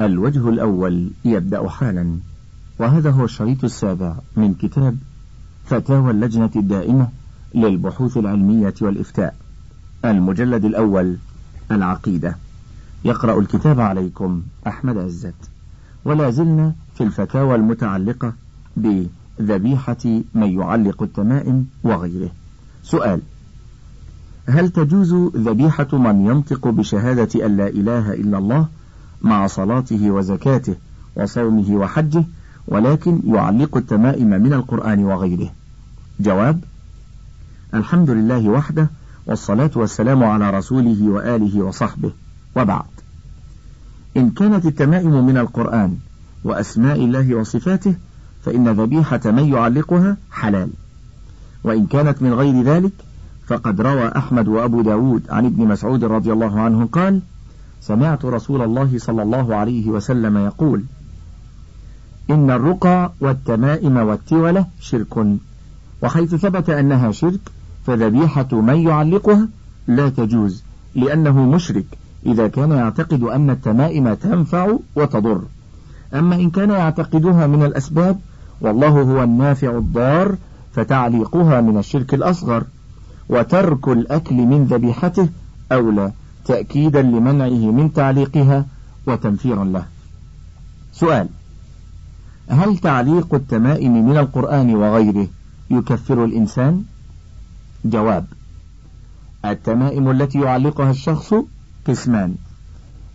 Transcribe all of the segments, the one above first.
الوجه الأول يبدأ حالا وهذا هو الشريط السابع من كتاب فتاوى اللجنة الدائمة للبحوث العلمية والإفتاء. المجلد الأول العقيدة. يقرأ الكتاب عليكم أحمد عزت. ولا زلنا في الفتاوى المتعلقة بذبيحة من يعلق التمائم وغيره. سؤال هل تجوز ذبيحة من ينطق بشهادة أن لا إله إلا الله مع صلاته وزكاته وصومه وحجه ولكن يعلق التمائم من القرآن وغيره. جواب الحمد لله وحده والصلاة والسلام على رسوله وآله وصحبه. وبعد إن كانت التمائم من القرآن وأسماء الله وصفاته فإن ذبيحة من يعلقها حلال. وإن كانت من غير ذلك فقد روى أحمد وأبو داود عن ابن مسعود رضي الله عنه قال سمعت رسول الله صلى الله عليه وسلم يقول إن الرقى والتمائم والتولة شرك وحيث ثبت أنها شرك فذبيحة من يعلقها لا تجوز لأنه مشرك إذا كان يعتقد أن التمائم تنفع وتضر. أما إن كان يعتقدها من الأسباب والله هو النافع الضار فتعليقها من الشرك الأصغر وترك الأكل من ذبيحته أولى. تأكيدا لمنعه من تعليقها وتنفيرا له. سؤال هل تعليق التمائم من القرآن وغيره يكفر الإنسان؟ جواب التمائم التي يعلقها الشخص قسمان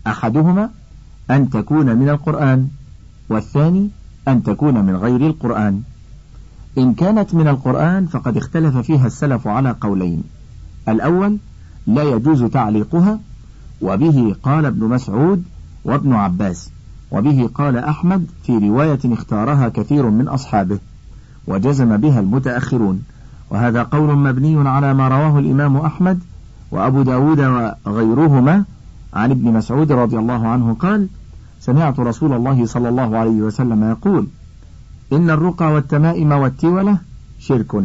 أحدهما أن تكون من القرآن والثاني أن تكون من غير القرآن. إن كانت من القرآن فقد اختلف فيها السلف على قولين الأول لا يجوز تعليقها وبه قال ابن مسعود وابن عباس وبه قال أحمد في رواية اختارها كثير من أصحابه وجزم بها المتأخرون. وهذا قول مبني على ما رواه الإمام أحمد وأبو داود وغيرهما عن ابن مسعود رضي الله عنه قال سمعت رسول الله صلى الله عليه وسلم يقول إن الرقى والتمائم والتولة شرك.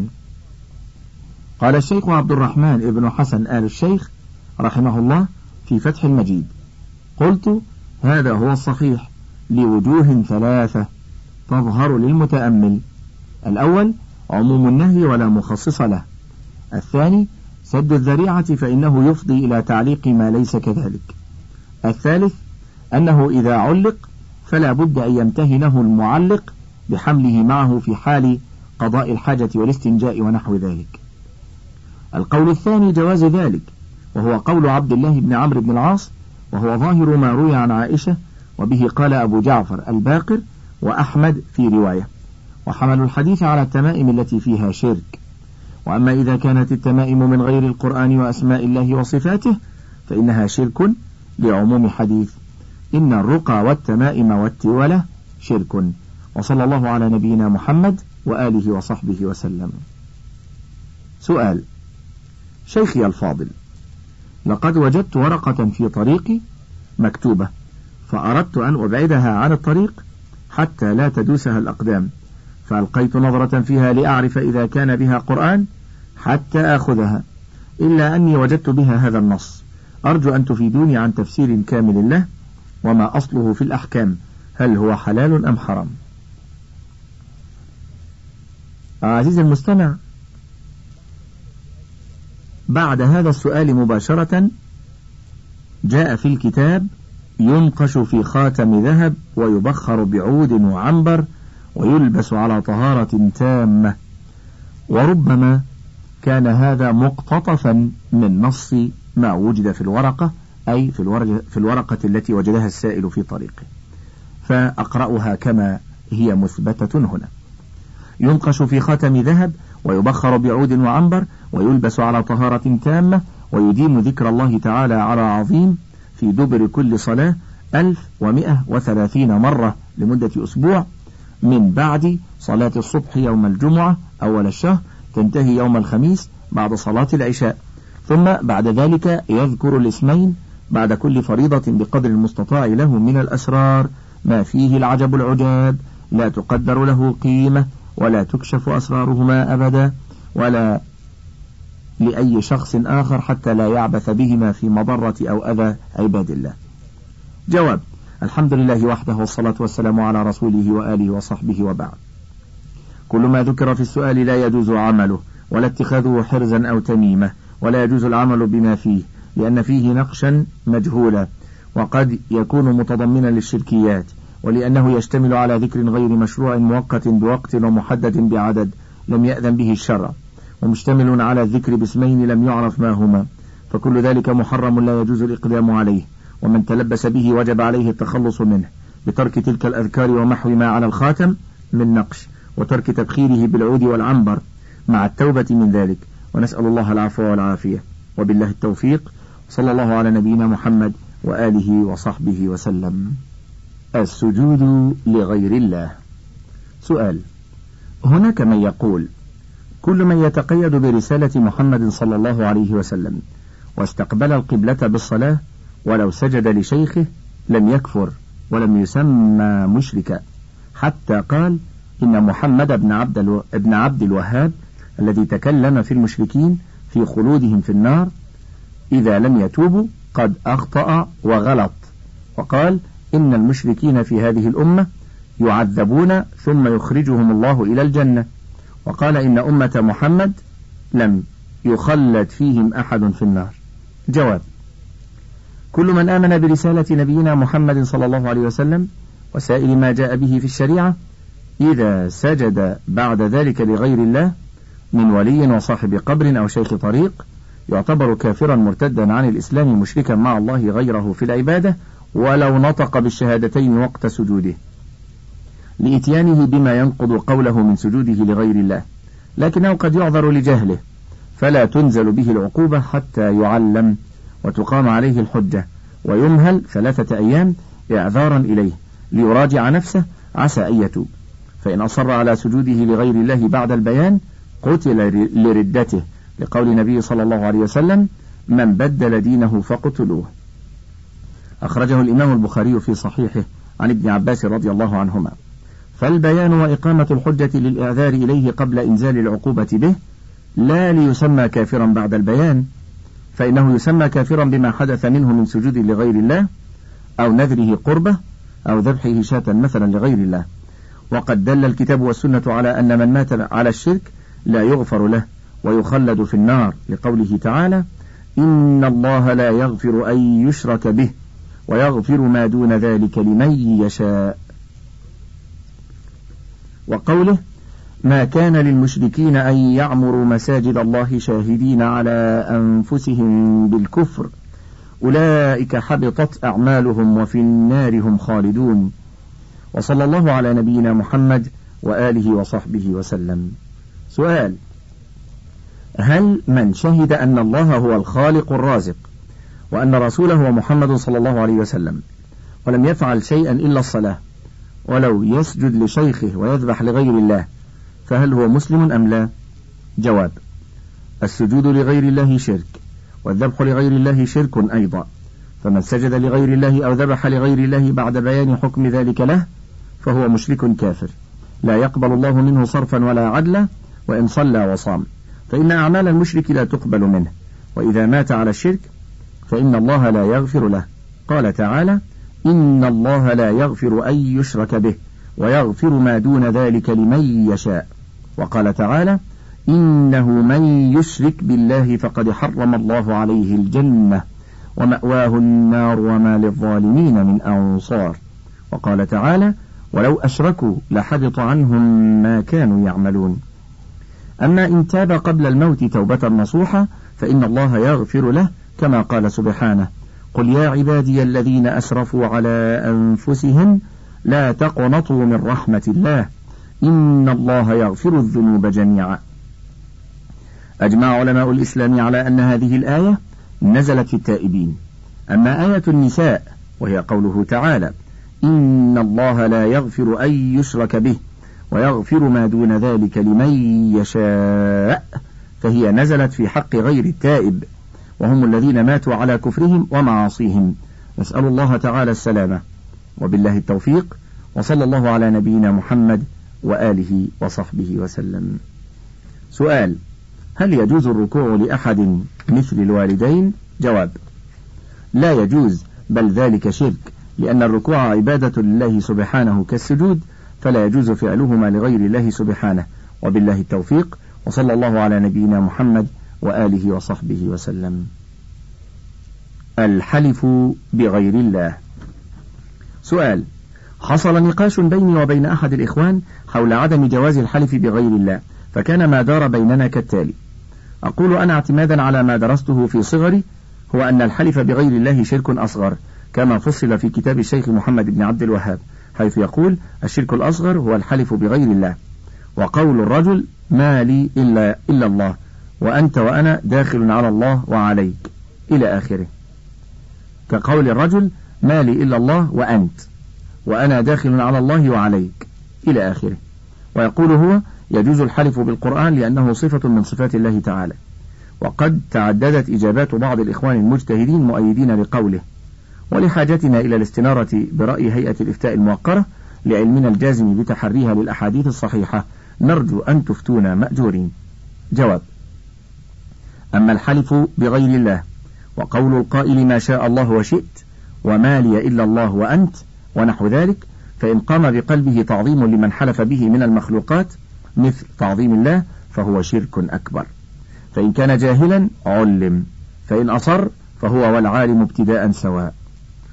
قال الشيخ عبد الرحمن ابن حسن آل الشيخ رحمه الله في فتح المجيد. قلت هذا هو الصحيح لوجوه ثلاثة تظهر للمتأمل. الأول عموم النهي ولا مخصص له. الثاني سد الذريعة فإنه يفضي إلى تعليق ما ليس كذلك. الثالث أنه إذا علق فلا بد أن يمتهنه المعلق بحمله معه في حال قضاء الحاجة والاستنجاء ونحو ذلك. القول الثاني جواز ذلك وهو قول عبد الله بن عمرو بن العاص وهو ظاهر ما روي عن عائشة وبه قال أبو جعفر الباقر وأحمد في رواية. وحملوا الحديث على التمائم التي فيها شرك. وأما إذا كانت التمائم من غير القرآن وأسماء الله وصفاته فإنها شرك لعموم حديث. إن الرقى والتمائم والتولة شرك. وصلى الله على نبينا محمد وآله وصحبه وسلم. سؤال شيخي الفاضل. لقد وجدت ورقة في طريقي مكتوبة فأردت أن أبعدها عن الطريق حتى لا تدوسها الأقدام. فألقيت نظرة فيها لأعرف إذا كان بها قرآن حتى آخذها إلا أني وجدت بها هذا النص. أرجو أن تفيدوني عن تفسير كامل له وما أصله في الأحكام. هل هو حلال أم حرام؟ عزيزي المستمع بعد هذا السؤال مباشرة جاء في الكتاب ينقش في خاتم ذهب ويبخر بعود وعنبر ويلبس على طهارة تامة. وربما كان هذا مقتطفا من نص ما وجد في الورقة أي في, في الورقة التي وجدها السائل في طريقه. فأقرأها كما هي مثبتة هنا. ينقش في خاتم ذهب ويبخر بعود وعنبر ويلبس على طهارة تامة ويديم ذكر الله تعالى على عظيم في دبر كل صلاة ألف ومئة وثلاثين مرة لمدة أسبوع من بعد صلاة الصبح يوم الجمعة أول الشهر تنتهي يوم الخميس بعد صلاة العشاء. ثم بعد ذلك يذكر الاسمين بعد كل فريضة بقدر المستطاع له من الأسرار. ما فيه العجب العجاب. لا تقدر له قيمة ولا تكشف أسرارهما أبدا ولا لأي شخص آخر حتى لا يعبث بهما في مضرة أو أذى عباد الله. جواب الحمد لله وحده والصلاة والسلام على رسوله وآله وصحبه وبعد. كل ما ذكر في السؤال لا يجوز عمله ولا اتخاذه حرزا أو تميمة ولا يجوز العمل بما فيه لأن فيه نقشا مجهولا وقد يكون متضمنا للشركيات ولأنه يشتمل على ذكر غير مشروع مؤقت بوقت ومحدد بعدد لم يأذن به الشرع. ومشتمل على الذكر باسمين لم يعرف ما هما. فكل ذلك محرم لا يجوز الإقدام عليه ومن تلبس به وجب عليه التخلص منه بترك تلك الأذكار ومحو ما على الخاتم من نقش وترك تبخيره بالعود والعنبر مع التوبة من ذلك. ونسأل الله العفو والعافية. وبالله التوفيق. صلى الله على نبينا محمد وآله وصحبه وسلم. السجود لغير الله. سؤال هناك من يقول كل من يتقيد برسالة محمد صلى الله عليه وسلم واستقبل القبلة بالصلاة ولو سجد لشيخه لم يكفر ولم يسمى مشركا. حتى قال إن محمد بن عبد, ألو... ابن عبد الوهاب الذي تكلم في المشركين في خلودهم في النار إذا لم يتوبوا قد أخطأ وغلط. وقال إن المشركين في هذه الأمة يعذبون ثم يخرجهم الله إلى الجنة. وقال إن أمة محمد لم يخلد فيهم أحد في النار. جواب كل من آمن برسالة نبينا محمد صلى الله عليه وسلم وسائر ما جاء به في الشريعة إذا سجد بعد ذلك لغير الله من ولي وصاحب قبر أو شيخ طريق يعتبر كافرا مرتدا عن الإسلام مشركا مع الله غيره في العبادة ولو نطق بالشهادتين وقت سجوده. لإتيانه بما ينقض قوله من سجوده لغير الله لكنه قد يعذر لجهله فلا تنزل به العقوبة حتى يعلم وتقام عليه الحجة ويمهل ثلاثة أيام إعذارا إليه ليراجع نفسه عسى أن يتوب. فإن أصر على سجوده لغير الله بعد البيان قتل لردته لقول النبي صلى الله عليه وسلم من بدل دينه فاقتلوه أخرجه الإمام البخاري في صحيحه عن ابن عباس رضي الله عنهما. فالبيان وإقامة الحجة للإعذار إليه قبل إنزال العقوبة به لا ليسمى كافرا بعد البيان فإنه يسمى كافرا بما حدث منه من سجود لغير الله أو نذره قربة أو ذبحه شاة مثلا لغير الله. وقد دل الكتاب والسنة على أن من مات على الشرك لا يغفر له ويخلد في النار لقوله تعالى إن الله لا يغفر أن يشرك به ويغفر ما دون ذلك لمن يشاء. وقوله ما كان للمشركين أن يعمروا مساجد الله شاهدين على أنفسهم بالكفر. أولئك حبطت أعمالهم وفي النار هم خالدون. وصلى الله على نبينا محمد وآله وصحبه وسلم. سؤال هل من شهد أن الله هو الخالق الرازق وأن رسوله هو محمد صلى الله عليه وسلم ولم يفعل شيئا إلا الصلاة؟ ولو يسجد لشيخه ويذبح لغير الله فهل هو مسلم أم لا؟ جواب السجود لغير الله شرك والذبح لغير الله شرك أيضا. فمن سجد لغير الله أو ذبح لغير الله بعد بيان حكم ذلك له فهو مشرك كافر. لا يقبل الله منه صرفا ولا عدلا وإن صلى وصام. فإن أعمال المشرك لا تقبل منه وإذا مات على الشرك فإن الله لا يغفر له. قال تعالى إن الله لا يغفر أن يشرك به ويغفر ما دون ذلك لمن يشاء. وقال تعالى إنه من يشرك بالله فقد حرم الله عليه الجنة ومأواه النار وما للظالمين من أنصار. وقال تعالى ولو أشركوا لحبط عنهم ما كانوا يعملون. أما إن تاب قبل الموت توبة نصوحة فإن الله يغفر له كما قال سبحانه. قل يا عبادي الذين أسرفوا على أنفسهم لا تقنطوا من رحمة الله إن الله يغفر الذنوب جميعا. أجمع علماء الإسلام على أن هذه الآية نزلت في التائبين. أما آية النساء وهي قوله تعالى إن الله لا يغفر أن يشرك به ويغفر ما دون ذلك لمن يشاء فهي نزلت في حق غير التائب. وهم الذين ماتوا على كفرهم ومعاصيهم. نسأل الله تعالى السلامة. وبالله التوفيق. وصلى الله على نبينا محمد وآله وصحبه وسلم. سؤال هل يجوز الركوع لأحد مثل الوالدين؟ جواب لا يجوز بل ذلك شرك لأن الركوع عبادة لله سبحانه كالسجود فلا يجوز فعلهما لغير الله سبحانه. وبالله التوفيق. وصلى الله على نبينا محمد وآله وصحبه وسلم. الحلف بغير الله. سؤال حصل نقاش بيني وبين أحد الإخوان حول عدم جواز الحلف بغير الله فكان ما دار بيننا كالتالي. أقول أنا اعتمادا على ما درسته في صغري هو أن الحلف بغير الله شرك أصغر كما فصل في كتاب الشيخ محمد بن عبد الوهاب حيث يقول الشرك الأصغر هو الحلف بغير الله. وقول الرجل ما لي إلا, إلا الله. وأنت وأنا داخل على الله وعليك. إلى آخره. كقول الرجل ما لي إلا الله وأنت. وأنا داخل على الله وعليك. إلى آخره. ويقول هو يجوز الحلف بالقرآن لأنه صفة من صفات الله تعالى. وقد تعددت إجابات بعض الإخوان المجتهدين مؤيدين لقوله. ولحاجتنا إلى الاستنارة برأي هيئة الإفتاء الموقرة لعلمنا الجازم بتحريها للأحاديث الصحيحة. نرجو أن تفتونا مأجورين. جواب أما الحلف بغير الله وقول القائل ما شاء الله وشئت وما لي إلا الله وأنت ونحو ذلك فإن قام بقلبه تعظيم لمن حلف به من المخلوقات مثل تعظيم الله فهو شرك أكبر. فإن كان جاهلا علم. فإن أصر فهو والعالم ابتداء سواء.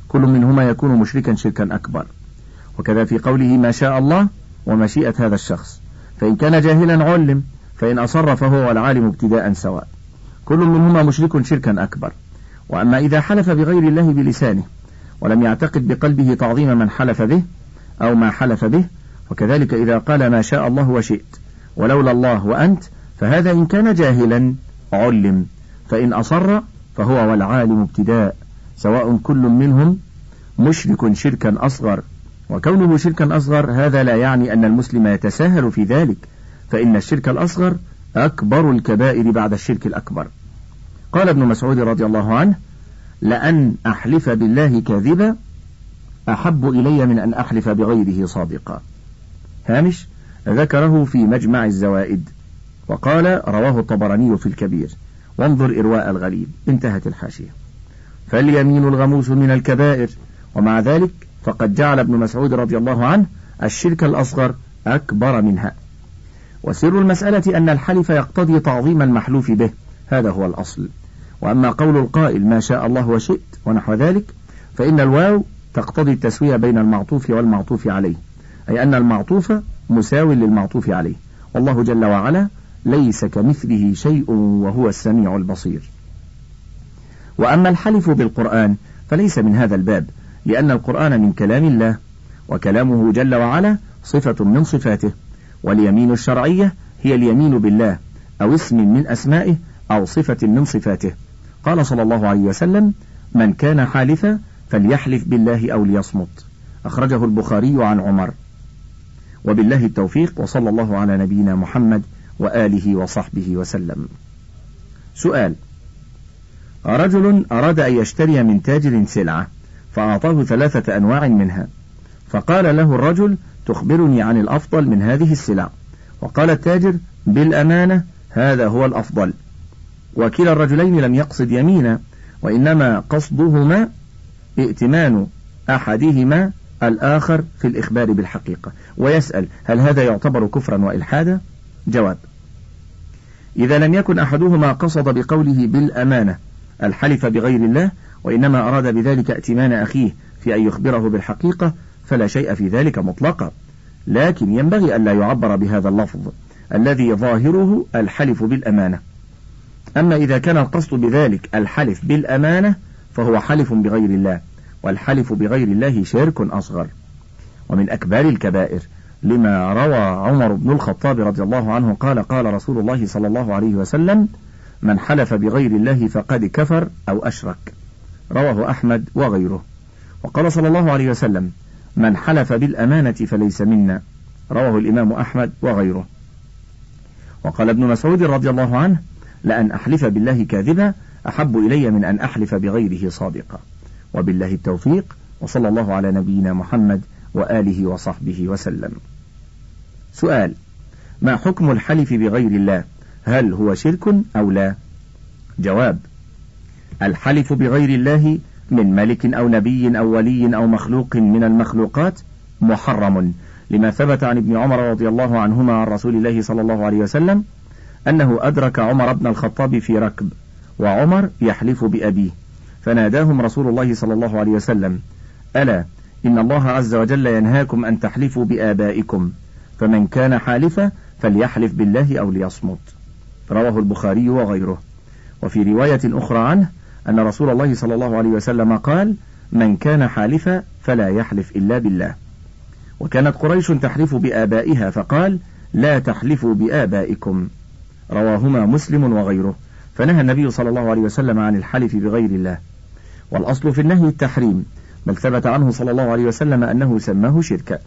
كل منهما يكون مشركا شركا أكبر. وكذا في قوله ما شاء الله ومشيئة هذا الشخص. فإن كان جاهلا علم. فإن أصر فهو والعالم ابتداء سواء. كل منهما مشرك شركا أكبر. وأما إذا حلف بغير الله بلسانه ولم يعتقد بقلبه تعظيم من حلف به أو ما حلف به وكذلك إذا قال ما شاء الله وشئت ولولا الله وأنت فهذا إن كان جاهلا علم. فإن أصر فهو والعالم ابتداء. سواء كل منهم مشرك شركا أصغر. وكونه شركا أصغر هذا لا يعني أن المسلم يتساهل في ذلك. فإن الشرك الأصغر أكبر الكبائر بعد الشرك الأكبر. قال ابن مسعود رضي الله عنه لأن أحلف بالله كاذبا أحب إلي من أن أحلف بغيره صادقا. هامش ذكره في مجمع الزوائد. وقال رواه الطبراني في الكبير. وانظر إرواء الغليل. انتهت الحاشية. فاليمين الغموس من الكبائر. ومع ذلك فقد جعل ابن مسعود رضي الله عنه الشرك الأصغر أكبر منها. وسر المسألة أن الحلف يقتضي تعظيم المحلوف به. هذا هو الأصل. وأما قول القائل ما شاء الله وشئت ونحو ذلك فإن الواو تقتضي التسوية بين المعطوف والمعطوف عليه. أي أن المعطوف مساو للمعطوف عليه. والله جل وعلا ليس كمثله شيء وهو السميع البصير. وأما الحلف بالقرآن فليس من هذا الباب لأن القرآن من كلام الله وكلامه جل وعلا صفة من صفاته. واليمين الشرعية هي اليمين بالله أو اسم من أسمائه أو صفة من صفاته. قال صلى الله عليه وسلم من كان حالفا فليحلف بالله أو ليصمت أخرجه البخاري عن عمر. وبالله التوفيق وصلى الله على نبينا محمد وآله وصحبه وسلم. سؤال رجل أراد أن يشتري من تاجر سلعة فأعطاه ثلاثة أنواع منها. فقال له الرجل تخبرني عن الأفضل من هذه السلع. وقال التاجر بالأمانة هذا هو الأفضل. وكلا الرجلين لم يقصد يمينا وإنما قصدهما ائتمان أحدهما الآخر في الإخبار بالحقيقة. ويسأل هل هذا يعتبر كفرا وإلحادا؟ جواب إذا لم يكن أحدهما قصد بقوله بالأمانة الحلف بغير الله وإنما أراد بذلك ائتمان أخيه في أن يخبره بالحقيقة فلا شيء في ذلك مطلقا. لكن ينبغي أن لا يعبر بهذا اللفظ الذي ظاهره الحلف بالأمانة. أما إذا كان القصد بذلك الحلف بالأمانة فهو حلف بغير الله والحلف بغير الله شرك أصغر. ومن أكبر الكبائر لما روى عمر بن الخطاب رضي الله عنه قال قال رسول الله صلى الله عليه وسلم من حلف بغير الله فقد كفر أو أشرك رواه أحمد وغيره. وقال صلى الله عليه وسلم من حلف بالأمانة فليس منا. رواه الإمام أحمد وغيره. وقال ابن مسعود رضي الله عنه لأن أحلف بالله كاذبا أحب إلي من أن أحلف بغيره صادقا. وبالله التوفيق وصلى الله على نبينا محمد وآله وصحبه وسلم. سؤال ما حكم الحلف بغير الله؟ هل هو شرك أو لا؟ جواب الحلف بغير الله من ملك أو نبي أو ولي أو مخلوق من المخلوقات محرم. لما ثبت عن ابن عمر رضي الله عنهما عن رسول الله صلى الله عليه وسلم أنه أدرك عمر بن الخطاب في ركب وعمر يحلف بأبيه. فناداهم رسول الله صلى الله عليه وسلم ألا إن الله عز وجل ينهاكم أن تحلفوا بآبائكم فمن كان حالفا فليحلف بالله أو ليصمت. رواه البخاري وغيره. وفي رواية أخرى عنه أن رسول الله صلى الله عليه وسلم قال من كان حالفا فلا يحلف إلا بالله. وكانت قريش تحلف بآبائها فقال لا تحلفوا بآبائكم. رواهما مسلم وغيره. فنهى النبي صلى الله عليه وسلم عن الحلف بغير الله. والأصل في النهي التحريم بل ثبت عنه صلى الله عليه وسلم أنه سماه شركا.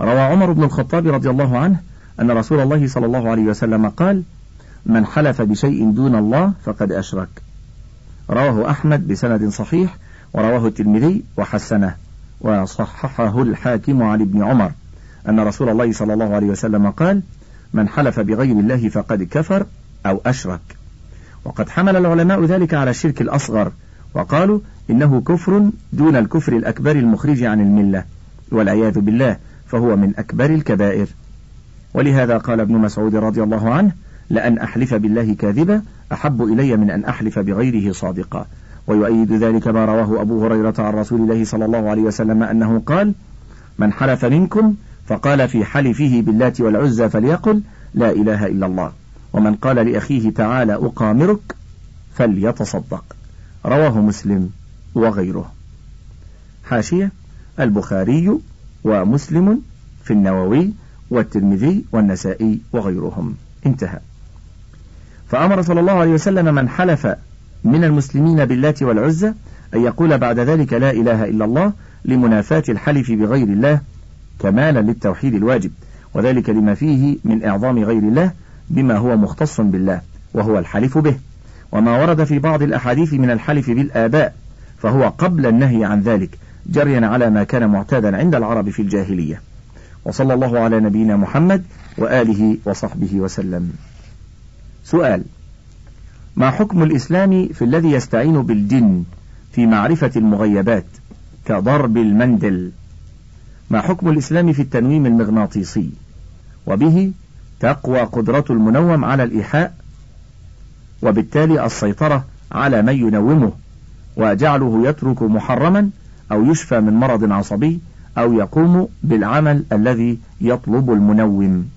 روى عمر بن الخطاب رضي الله عنه أن رسول الله صلى الله عليه وسلم قال من حلف بشيء دون الله فقد أشرك. رواه أحمد بسند صحيح ورواه الترمذي وحسنه وصححه الحاكم عن ابن عمر أن رسول الله صلى الله عليه وسلم قال من حلف بغير الله فقد كفر أو أشرك وقد حمل العلماء ذلك على الشرك الأصغر وقالوا إنه كفر دون الكفر الأكبر المخرج عن الملة والعياذ بالله فهو من أكبر الكبائر ولهذا قال ابن مسعود رضي الله عنه لأن أحلف بالله كاذبا أحب إلي من أن أحلف بغيره صادقا. ويؤيد ذلك ما رواه أبو هريرة عن رسول الله صلى الله عليه وسلم أنه قال من حلف منكم فقال في حلفه باللات والعزى فليقل لا إله إلا الله ومن قال لأخيه تعالى أقامرك فليتصدق. رواه مسلم وغيره. حاشية البخاري ومسلم في النووي والترمذي والنسائي وغيرهم. انتهى. فأمر صلى الله عليه وسلم من حلف من المسلمين باللات والعزى أن يقول بعد ذلك لا إله إلا الله لمنافاة الحلف بغير الله كمالا للتوحيد الواجب وذلك لما فيه من إعظام غير الله بما هو مختص بالله وهو الحلف به. وما ورد في بعض الأحاديث من الحلف بالآباء فهو قبل النهي عن ذلك جريا على ما كان معتادا عند العرب في الجاهلية. وصلى الله على نبينا محمد وآله وصحبه وسلم. سؤال. ما حكم الإسلام في الذي يستعين بالجن في معرفة المغيبات كضرب المندل؟ ما حكم الإسلام في التنويم المغناطيسي؟ وبه تقوى قدرة المنوم على الإيحاء وبالتالي السيطرة على من ينومه وجعله يترك محرما أو يشفى من مرض عصبي أو يقوم بالعمل الذي يطلب المنوم.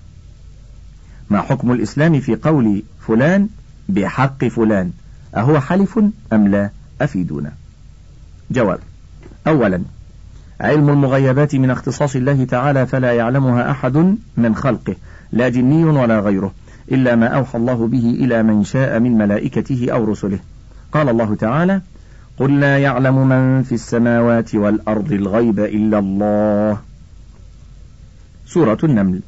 ما حكم الإسلام في قول فلان بحق فلان أهو حلف أم لا؟ أفيدونا. جواب أولا علم المغيبات من اختصاص الله تعالى فلا يعلمها أحد من خلقه لا جني ولا غيره إلا ما أوحى الله به إلى من شاء من ملائكته أو رسله. قال الله تعالى قل لا يعلم من في السماوات والأرض الغيب إلا الله. سورة النمل.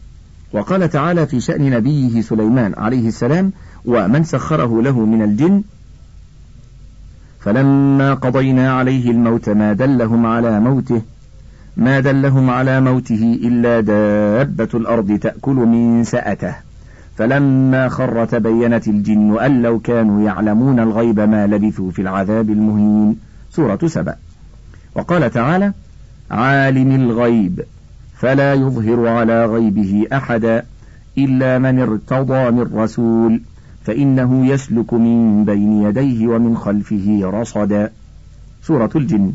وقال تعالى في شأن نبيه سليمان عليه السلام ومن سخره له من الجن فلما قضينا عليه الموت ما دلهم على موته ما دلهم على موته إلا دابة الأرض تأكل من سأته. فلما خر تبينت الجن أن لو كانوا يعلمون الغيب ما لبثوا في العذاب المهين. سورة سبأ. وقال تعالى عالم الغيب فلا يظهر على غيبه أحدا إلا من ارتضى من رسول. فإنه يسلك من بين يديه ومن خلفه رصدا سورة الجن.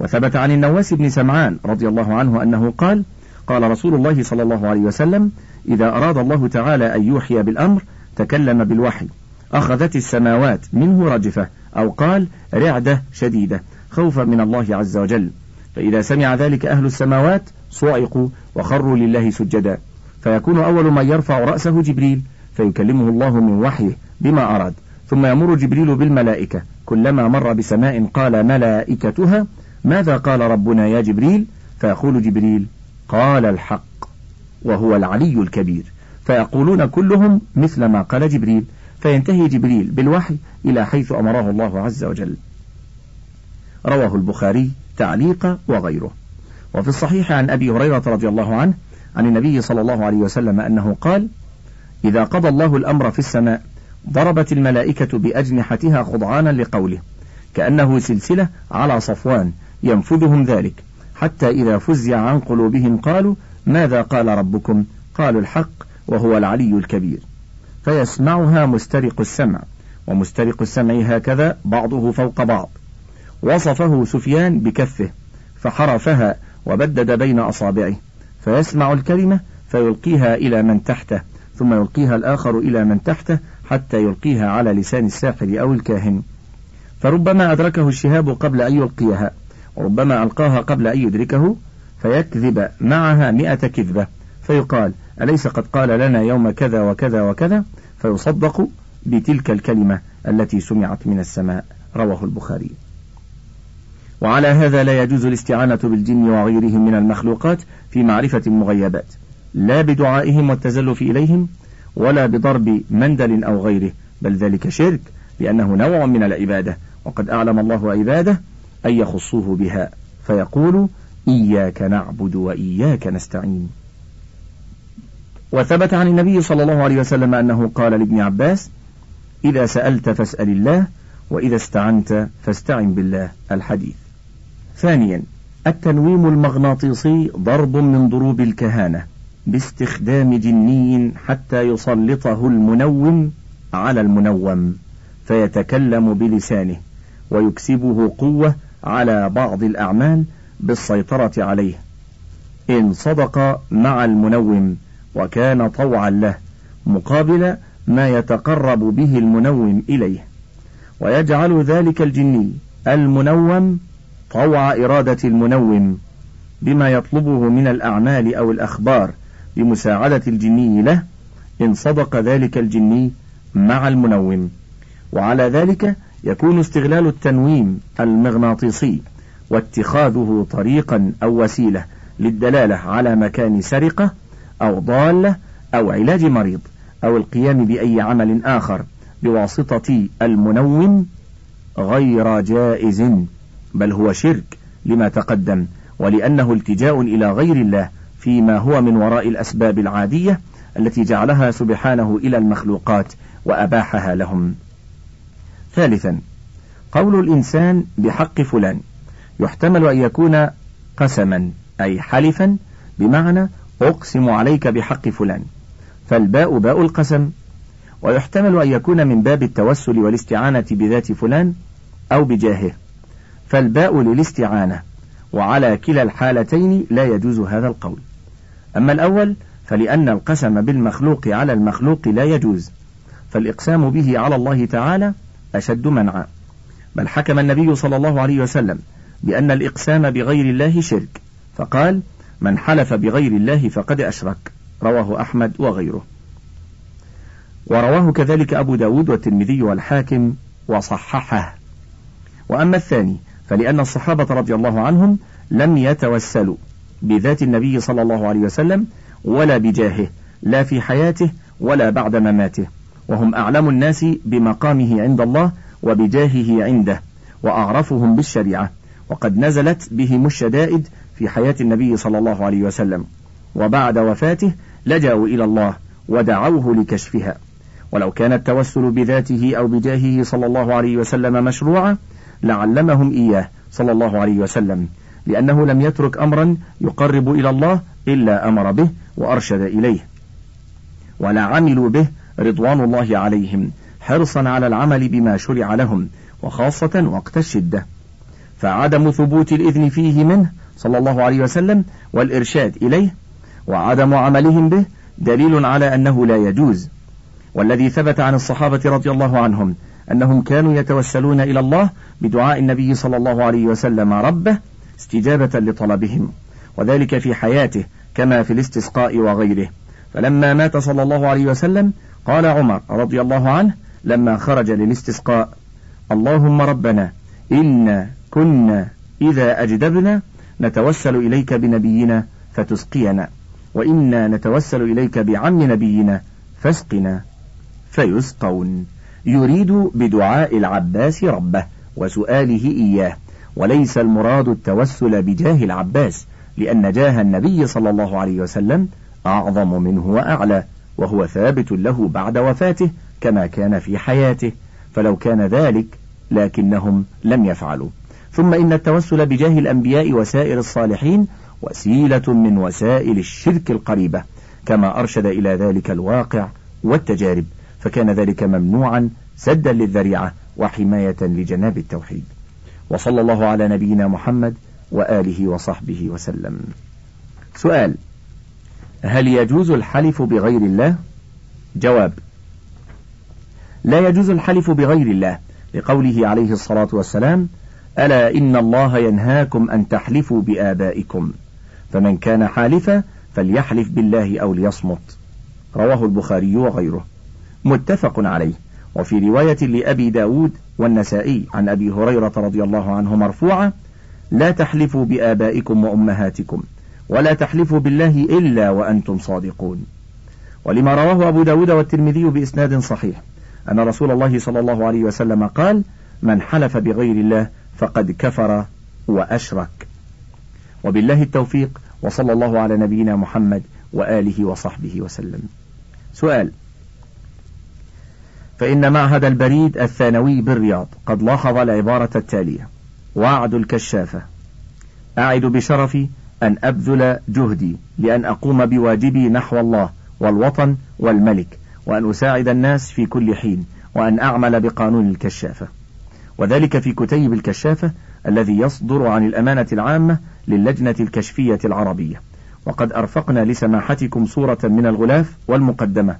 وثبت عن النواس بن سمعان رضي الله عنه أنه قال قال رسول الله صلى الله عليه وسلم إذا أراد الله تعالى أن يوحي بالأمر تكلم بالوحي. أخذت السماوات منه رجفة أو قال رعدة شديدة خوفا من الله عز وجل. فإذا سمع ذلك أهل السماوات صعقوا وخروا لله سجدا. فيكون أول من يرفع رأسه جبريل فيكلمه الله من وحيه بما أراد. ثم يمر جبريل بالملائكة. كلما مر بسماء قال ملائكتها ماذا قال ربنا يا جبريل؟ فيقول جبريل قال الحق وهو العلي الكبير. فيقولون كلهم مثل ما قال جبريل. فينتهي جبريل بالوحي إلى حيث أمره الله عز وجل. رواه البخاري تعليق وغيره. وفي الصحيح عن أبي هريرة رضي الله عنه عن النبي صلى الله عليه وسلم أنه قال إذا قضى الله الأمر في السماء ضربت الملائكة بأجنحتها خضعانا لقوله كأنه سلسلة على صفوان ينفذهم ذلك. حتى إذا فزع عن قلوبهم قالوا ماذا قال ربكم؟ قالوا الحق وهو العلي الكبير. فيسمعها مسترق السمع ومسترق السمع هكذا بعضه فوق بعض. وصفه سفيان بكفه فحرفها وبدد بين أصابعه. فيسمع الكلمة فيلقيها إلى من تحته. ثم يلقيها الآخر إلى من تحته حتى يلقيها على لسان الساحر أو الكاهن. فربما أدركه الشهاب قبل أن يلقيها وربما ألقاها قبل أن يدركه فيكذب معها مئة كذبة. فيقال أليس قد قال لنا يوم كذا وكذا وكذا؟ فيصدق بتلك الكلمة التي سمعت من السماء. رواه البخاري. وعلى هذا لا يجوز الاستعانة بالجن وغيرهم من المخلوقات في معرفة المغيبات لا بدعائهم والتزلف إليهم ولا بضرب مندل أو غيره بل ذلك شرك لأنه نوع من العبادة وقد أعلم الله عباده أن يخصوه بها فيقول إياك نعبد وإياك نستعين. وثبت عن النبي صلى الله عليه وسلم أنه قال لابن عباس إذا سألت فاسأل الله وإذا استعنت فاستعن بالله. الحديث. ثانيا التنويم المغناطيسي ضرب من ضروب الكهانة. باستخدام جني حتى يسلطه المنوم على المنوم فيتكلم بلسانه ويكسبه قوة على بعض الأعمال بالسيطرة عليه. إن صدق مع المنوم وكان طوعا له مقابل ما يتقرب به المنوم إليه. ويجعل ذلك الجني المنوم طوع إرادة المنوم بما يطلبه من الأعمال أو الأخبار بمساعدة الجني له إن صدق ذلك الجني مع المنوم. وعلى ذلك يكون استغلال التنويم المغناطيسي واتخاذه طريقا أو وسيلة للدلالة على مكان سرقة أو ضالة أو علاج مريض أو القيام بأي عمل آخر بواسطة المنوم غير جائز بل هو شرك لما تقدم ولأنه التجاء إلى غير الله فيما هو من وراء الأسباب العادية التي جعلها سبحانه إلى المخلوقات وأباحها لهم. ثالثا قول الإنسان بحق فلان يحتمل أن يكون قسما أي حلفا بمعنى أقسم عليك بحق فلان فالباء باء القسم ويحتمل أن يكون من باب التوسل والاستعانة بذات فلان أو بجاهه فالباء للاستعانة وعلى كلا الحالتين لا يجوز هذا القول أما الأول فلأن القسم بالمخلوق على المخلوق لا يجوز فالإقسام به على الله تعالى أشد منعا. بل حكم النبي صلى الله عليه وسلم بأن الإقسام بغير الله شرك فقال من حلف بغير الله فقد أشرك رواه أحمد وغيره. ورواه كذلك أبو داود والترمذي والحاكم وصححه. وأما الثاني فلأن الصحابة رضي الله عنهم لم يتوسلوا. بذات النبي صلى الله عليه وسلم ولا بجاهه لا في حياته ولا بعد مماته. وهم أعلم الناس بمقامه عند الله وبجاهه عنده وأعرفهم بالشريعة. وقد نزلت بهم الشدائد في حياة النبي صلى الله عليه وسلم. وبعد وفاته لجأوا إلى الله ودعوه لكشفها. ولو كان التوسل بذاته أو بجاهه صلى الله عليه وسلم مشروعا لعلمهم إياه صلى الله عليه وسلم. لأنه لم يترك أمرا يقرب إلى الله إلا أمر به وأرشد إليه. ولا عملوا به رضوان الله عليهم حرصا على العمل بما شرع لهم وخاصة وقت الشدة. فعدم ثبوت الإذن فيه منه صلى الله عليه وسلم والإرشاد إليه وعدم عملهم به دليل على أنه لا يجوز. والذي ثبت عن الصحابة رضي الله عنهم أنهم كانوا يتوسلون إلى الله بدعاء النبي صلى الله عليه وسلم ربه استجابة لطلبهم وذلك في حياته كما في الاستسقاء وغيره. فلما مات صلى الله عليه وسلم قال عمر رضي الله عنه لما خرج للاستسقاء اللهم ربنا إنا كنا إذا أجدبنا نتوسل إليك بنبينا فتسقينا وإنا نتوسل إليك بعم نبينا فاسقنا فيسقون. يريد بدعاء العباس ربه وسؤاله إياه. وليس المراد التوسل بجاه العباس لأن جاه النبي صلى الله عليه وسلم أعظم منه وأعلى وهو ثابت له بعد وفاته كما كان في حياته فلو كان ذلك لكنهم لم يفعلوا. ثم إن التوسل بجاه الأنبياء وسائر الصالحين وسيلة من وسائل الشرك القريبة كما أرشد إلى ذلك الواقع والتجارب فكان ذلك ممنوعا سدا للذريعة وحماية لجناب التوحيد. وصلى الله على نبينا محمد وآله وصحبه وسلم. سؤال هل يجوز الحلف بغير الله؟ جواب لا يجوز الحلف بغير الله لقوله عليه الصلاة والسلام ألا إن الله ينهاكم أن تحلفوا بآبائكم فمن كان حالفا فليحلف بالله أو ليصمت. رواه البخاري وغيره. متفق عليه. وفي رواية لأبي داود والنسائي عن أبي هريرة رضي الله عنه مرفوعة لا تحلفوا بآبائكم وأمهاتكم ولا تحلفوا بالله إلا وأنتم صادقون. ولما رواه أبو داود والترمذي بإسناد صحيح أن رسول الله صلى الله عليه وسلم قال من حلف بغير الله فقد كفر وأشرك. وبالله التوفيق وصلى الله على نبينا محمد وآله وصحبه وسلم. سؤال فإن معهد البريد الثانوي بالرياض قد لاحظ العبارة التالية وعد الكشافة. أعد بشرفي أن أبذل جهدي لأن أقوم بواجبي نحو الله والوطن والملك وأن أساعد الناس في كل حين وأن أعمل بقانون الكشافة. وذلك في كتيب الكشافة الذي يصدر عن الأمانة العامة للجنة الكشفية العربية. وقد أرفقنا لسماحتكم صورة من الغلاف والمقدمة.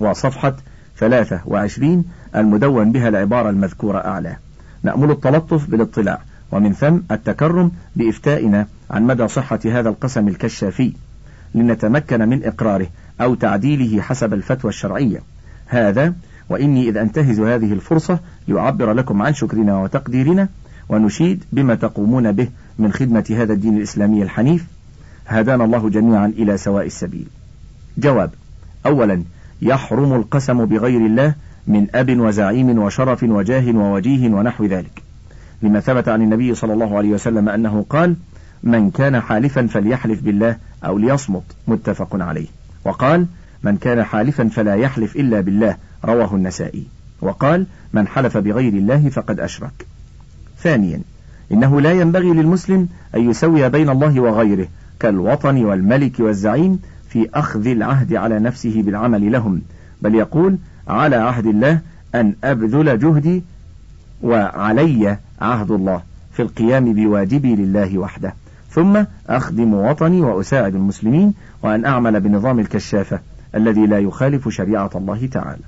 وصفحة ثلاثة وعشرين المدون بها العبارة المذكورة أعلى. نأمل التلطف بالاطلاع ومن ثم التكرم بإفتائنا عن مدى صحة هذا القسم الكشافي. لنتمكن من إقراره أو تعديله حسب الفتوى الشرعية. هذا وإني إذ أنتهز هذه الفرصة لأعبر لكم عن شكرنا وتقديرنا ونشيد بما تقومون به من خدمة هذا الدين الإسلامي الحنيف. هدانا الله جميعا إلى سواء السبيل. جواب أولا يحرم القسم بغير الله من أب وزعيم وشرف وجاه ووجيه ونحو ذلك. لما ثبت عن النبي صلى الله عليه وسلم أنه قال من كان حالفا فليحلف بالله أو ليصمت متفق عليه. وقال من كان حالفا فلا يحلف إلا بالله رواه النسائي. وقال من حلف بغير الله فقد أشرك. ثانيا إنه لا ينبغي للمسلم أن يسوي بين الله وغيره كالوطن والملك والزعيم في أخذ العهد على نفسه بالعمل لهم بل يقول على عهد الله أن أبذل جهدي وعلي عهد الله في القيام بواجبي لله وحده ثم أخدم وطني وأساعد المسلمين وأن أعمل بنظام الكشافة الذي لا يخالف شريعة الله تعالى.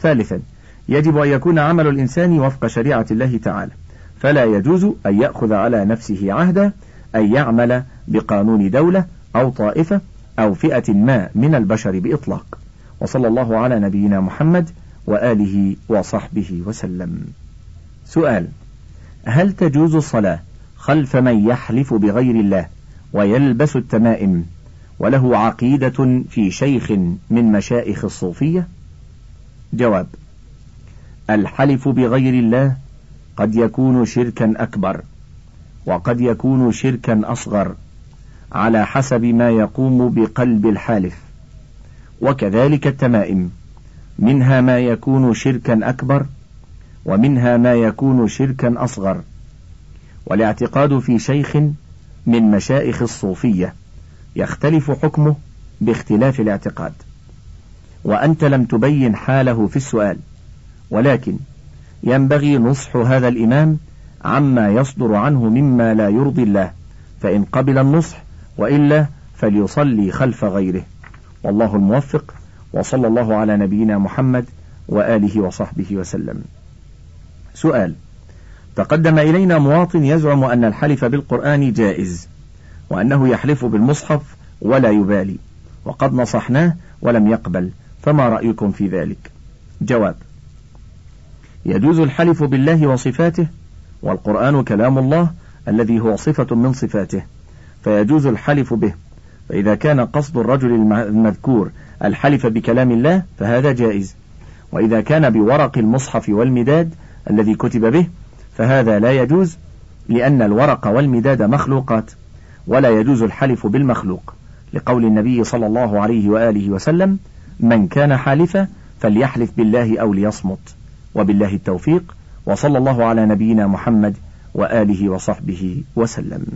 ثالثا يجب أن يكون عمل الإنسان وفق شريعة الله تعالى، فلا يجوز أن يأخذ على نفسه عهدا أن يعمل بقانون دولة أو طائفة أو فئة ما من البشر بإطلاق. وصلى الله على نبينا محمد وآله وصحبه وسلم. سؤال: هل تجوز الصلاة خلف من يحلف بغير الله ويلبس التمائم وله عقيدة في شيخ من مشائخ الصوفية؟ جواب: الحلف بغير الله قد يكون شركا أكبر وقد يكون شركا أصغر على حسب ما يقوم بقلب الحالف. وكذلك التمائم منها ما يكون شركا أكبر ومنها ما يكون شركا أصغر. والاعتقاد في شيخ من مشائخ الصوفية يختلف حكمه باختلاف الاعتقاد. وأنت لم تبين حاله في السؤال ولكن ينبغي نصح هذا الإمام عما يصدر عنه مما لا يرضي الله. فإن قبل النصح وإلا فليصلي خلف غيره. والله الموفق وصلى الله على نبينا محمد وآله وصحبه وسلم. سؤال تقدم إلينا مواطن يزعم أن الحلف بالقرآن جائز وأنه يحلف بالمصحف ولا يبالي وقد نصحناه ولم يقبل فما رأيكم في ذلك؟ جواب يجوز الحلف بالله وصفاته والقرآن كلام الله الذي هو صفة من صفاته. فيجوز الحلف به. فإذا كان قصد الرجل المذكور الحلف بكلام الله فهذا جائز. وإذا كان بورق المصحف والمداد الذي كتب به فهذا لا يجوز لأن الورق والمداد مخلوقات ولا يجوز الحلف بالمخلوق. لقول النبي صلى الله عليه وآله وسلم من كان حالفا فليحلف بالله أو ليصمت. وبالله التوفيق وصلى الله على نبينا محمد وآله وصحبه وسلم.